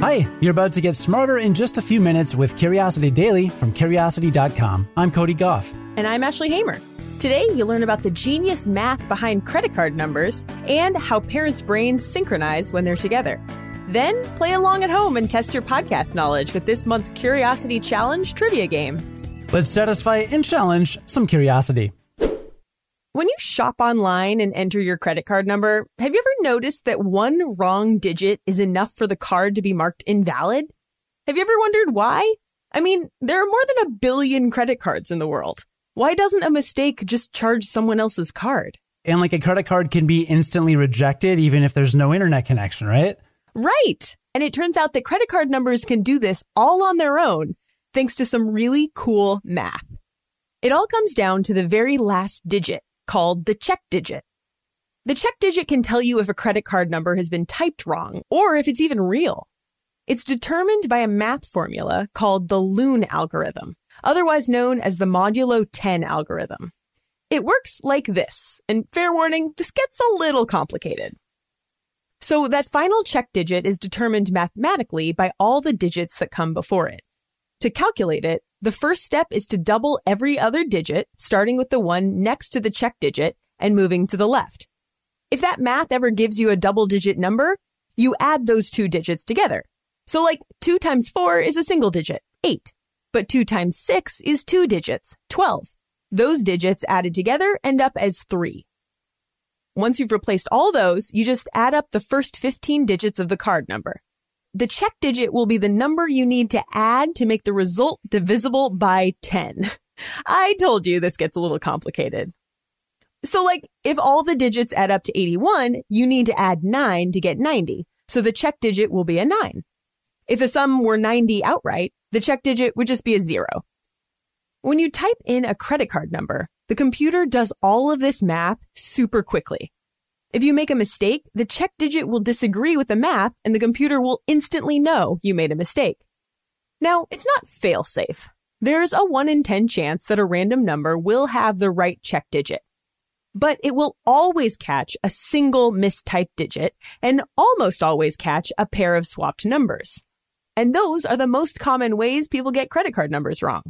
Hi, you're about to get smarter in just a few minutes with Curiosity Daily from Curiosity.com. I'm Cody Goff. And I'm Ashley Hamer. Today, you'll learn about the genius math behind credit card numbers and how parents' brains synchronize when they're together. Then, play along at home and test your podcast knowledge with this month's Curiosity Challenge trivia game. Let's satisfy and challenge some curiosity. When you shop online and enter your credit card number, have you ever noticed that one wrong digit is enough for the card to be marked invalid? Have you ever wondered why? I mean, there are more than a billion credit cards in the world. Why doesn't a mistake just charge someone else's card? And like a credit card can be instantly rejected even if there's no internet connection, right? Right. And it turns out that credit card numbers can do this all on their own thanks to some really cool math. It all comes down to the very last digit called the check digit. The check digit can tell you if a credit card number has been typed wrong or if it's even real. It's determined by a math formula called the Luhn algorithm, otherwise known as the modulo 10 algorithm. It works like this, and fair warning, this gets a little complicated. So that final check digit is determined mathematically by all the digits that come before it. To calculate it, the first step is to double every other digit, starting with the one next to the check digit and moving to the left. If that math ever gives you a double digit number, you add those two digits together. So like 2 times 4 is a single digit, 8. But 2 times 6 is two digits, 12. Those digits added together end up as 3. Once you've replaced all those, you just add up the first 15 digits of the card number. The check digit will be the number you need to add to make the result divisible by 10. I told you this gets a little complicated. So like, if all the digits add up to 81, you need to add 9 to get 90. So the check digit will be a 9. If the sum were 90 outright, the check digit would just be a 0. When you type in a credit card number, the computer does all of this math super quickly. If you make a mistake, the check digit will disagree with the math and the computer will instantly know you made a mistake. Now, it's not fail safe. There's a 1 in 10 chance that a random number will have the right check digit. But it will always catch a single mistyped digit and almost always catch a pair of swapped numbers. And those are the most common ways people get credit card numbers wrong.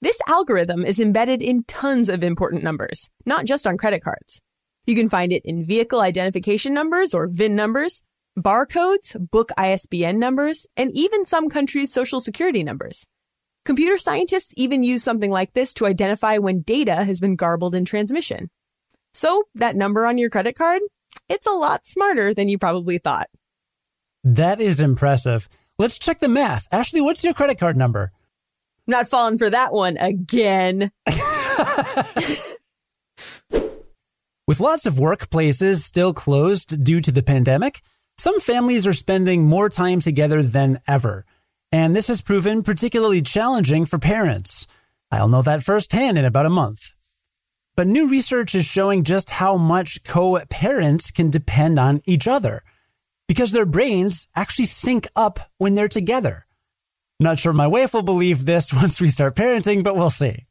This algorithm is embedded in tons of important numbers, not just on credit cards. You can find it in vehicle identification numbers or VIN numbers, barcodes, book ISBN numbers, and even some countries' social security numbers. Computer scientists even use something like this to identify when data has been garbled in transmission. So that number on your credit card, it's a lot smarter than you probably thought. That is impressive. Let's check the math. Ashley, what's your credit card number? I'm not falling for that one again. With lots of workplaces still closed due to the pandemic, some families are spending more time together than ever. And this has proven particularly challenging for parents. I'll know that firsthand in about a month. But new research is showing just how much co parents can depend on each other because their brains actually sync up when they're together. Not sure my wife will believe this once we start parenting, but we'll see.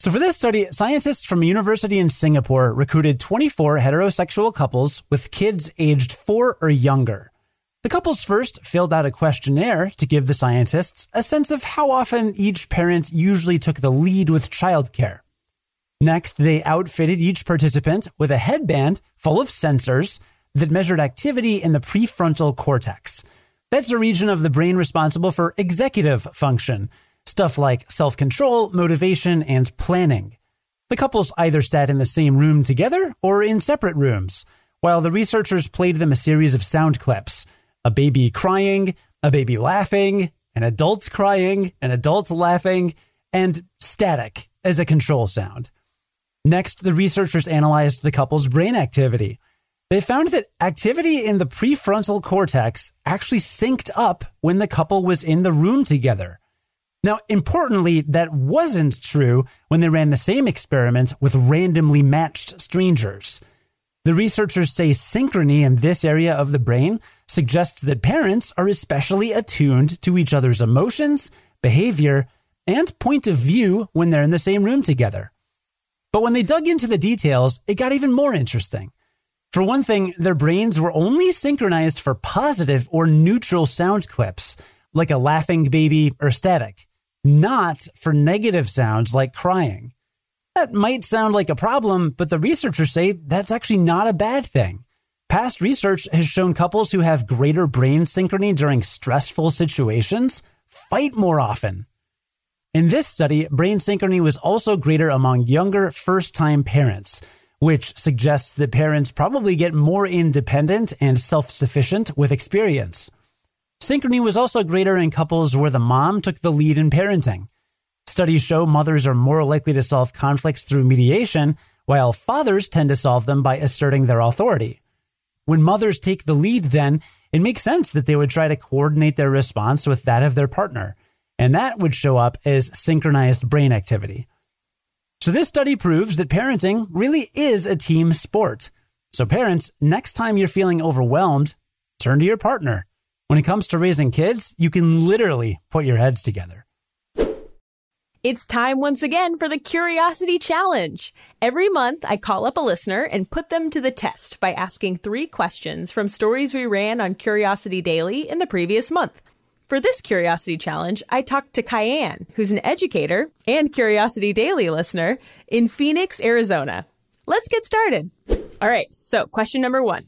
So, for this study, scientists from a university in Singapore recruited 24 heterosexual couples with kids aged four or younger. The couples first filled out a questionnaire to give the scientists a sense of how often each parent usually took the lead with childcare. Next, they outfitted each participant with a headband full of sensors that measured activity in the prefrontal cortex. That's a region of the brain responsible for executive function, stuff like self control, motivation, and planning. The couples either sat in the same room together or in separate rooms, while the researchers played them a series of sound clips a baby crying, a baby laughing, an adult crying, an adult laughing, and static as a control sound. Next, the researchers analyzed the couple's brain activity. They found that activity in the prefrontal cortex actually synced up when the couple was in the room together. Now, importantly, that wasn't true when they ran the same experiment with randomly matched strangers. The researchers say synchrony in this area of the brain suggests that parents are especially attuned to each other's emotions, behavior, and point of view when they're in the same room together. But when they dug into the details, it got even more interesting. For one thing, their brains were only synchronized for positive or neutral sound clips, like a laughing baby or static, not for negative sounds like crying. That might sound like a problem, but the researchers say that's actually not a bad thing. Past research has shown couples who have greater brain synchrony during stressful situations fight more often. In this study, brain synchrony was also greater among younger first time parents, which suggests that parents probably get more independent and self sufficient with experience. Synchrony was also greater in couples where the mom took the lead in parenting. Studies show mothers are more likely to solve conflicts through mediation, while fathers tend to solve them by asserting their authority. When mothers take the lead, then, it makes sense that they would try to coordinate their response with that of their partner, and that would show up as synchronized brain activity. So, this study proves that parenting really is a team sport. So, parents, next time you're feeling overwhelmed, turn to your partner. When it comes to raising kids, you can literally put your heads together. It's time once again for the Curiosity Challenge. Every month, I call up a listener and put them to the test by asking three questions from stories we ran on Curiosity Daily in the previous month. For this Curiosity Challenge, I talked to Kyan, who's an educator and Curiosity Daily listener in Phoenix, Arizona. Let's get started. All right, so question number one.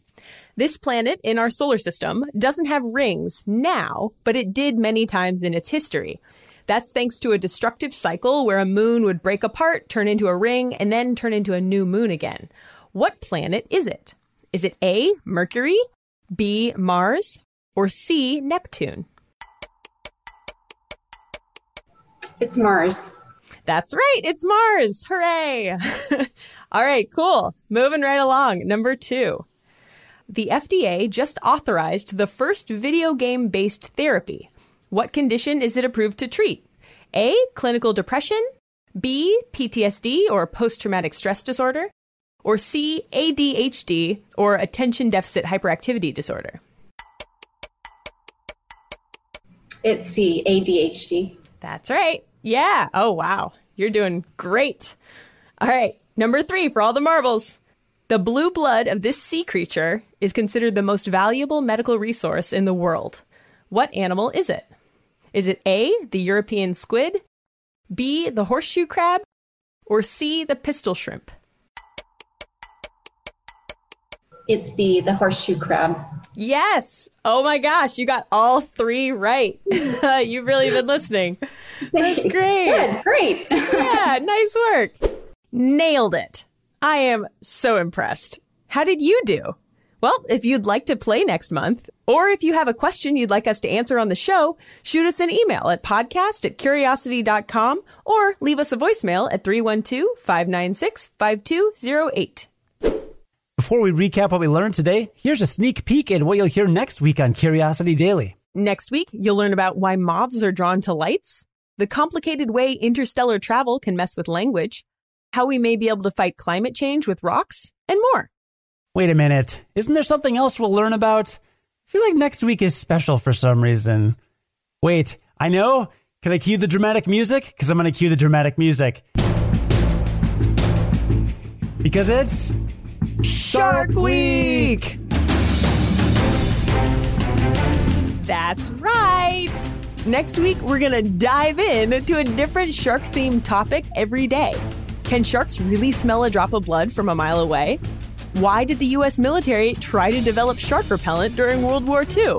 This planet in our solar system doesn't have rings now, but it did many times in its history. That's thanks to a destructive cycle where a moon would break apart, turn into a ring, and then turn into a new moon again. What planet is it? Is it A, Mercury, B, Mars, or C, Neptune? It's Mars. That's right. It's Mars. Hooray. All right, cool. Moving right along. Number two. The FDA just authorized the first video game based therapy. What condition is it approved to treat? A. Clinical depression. B. PTSD or post traumatic stress disorder. Or C. ADHD or attention deficit hyperactivity disorder. It's C, ADHD. That's right. Yeah. Oh, wow. You're doing great. All right. Number three for all the marbles. The blue blood of this sea creature is considered the most valuable medical resource in the world. What animal is it? Is it A, the European squid, B, the horseshoe crab, or C, the pistol shrimp? It's B, the horseshoe crab. Yes. Oh my gosh, you got all three right. You've really been listening. That's great. Good, great. yeah, nice work. Nailed it. I am so impressed. How did you do? Well, if you'd like to play next month, or if you have a question you'd like us to answer on the show, shoot us an email at podcast at curiosity.com or leave us a voicemail at 312 596 5208. Before we recap what we learned today, here's a sneak peek at what you'll hear next week on Curiosity Daily. Next week, you'll learn about why moths are drawn to lights, the complicated way interstellar travel can mess with language, how we may be able to fight climate change with rocks, and more. Wait a minute. Isn't there something else we'll learn about? I feel like next week is special for some reason. Wait, I know. Can I cue the dramatic music? Because I'm going to cue the dramatic music. Because it's Shark Week! That's right. Next week, we're going to dive in to a different shark themed topic every day. Can sharks really smell a drop of blood from a mile away? Why did the US military try to develop shark repellent during World War II?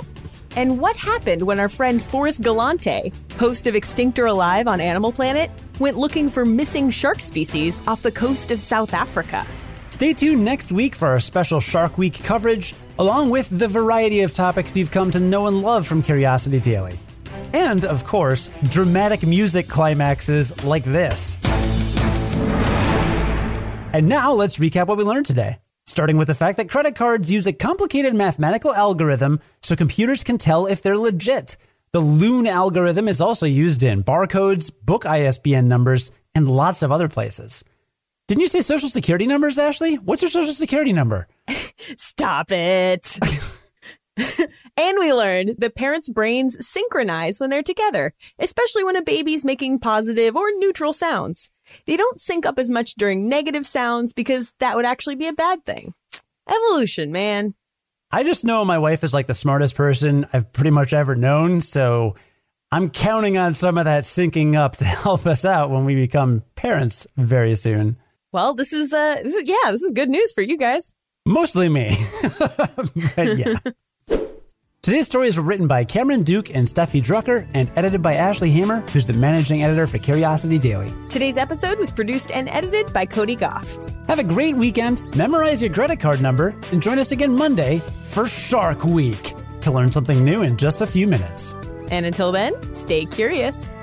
And what happened when our friend Forrest Galante, host of Extinct or Alive on Animal Planet, went looking for missing shark species off the coast of South Africa? Stay tuned next week for our special Shark Week coverage, along with the variety of topics you've come to know and love from Curiosity Daily. And, of course, dramatic music climaxes like this. And now let's recap what we learned today. Starting with the fact that credit cards use a complicated mathematical algorithm so computers can tell if they're legit. The Luhn algorithm is also used in barcodes, book ISBN numbers, and lots of other places. Didn't you say social security numbers, Ashley? What's your social security number? Stop it. and we learned that parents' brains synchronize when they're together, especially when a baby's making positive or neutral sounds. They don't sync up as much during negative sounds because that would actually be a bad thing. Evolution, man. I just know my wife is like the smartest person I've pretty much ever known, so I'm counting on some of that syncing up to help us out when we become parents very soon. Well, this is uh this is yeah, this is good news for you guys. Mostly me. but yeah. Today's stories were written by Cameron Duke and Steffi Drucker and edited by Ashley Hamer, who's the managing editor for Curiosity Daily. Today's episode was produced and edited by Cody Goff. Have a great weekend, memorize your credit card number, and join us again Monday for Shark Week to learn something new in just a few minutes. And until then, stay curious.